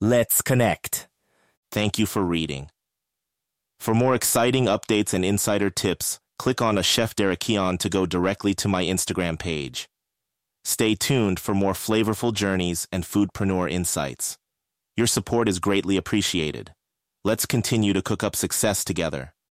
Let's connect. Thank you for reading. For more exciting updates and insider tips, click on a Chef Derrick Keon to go directly to my Instagram page. Stay tuned for more flavorful journeys and foodpreneur insights. Your support is greatly appreciated. Let's continue to cook up success together.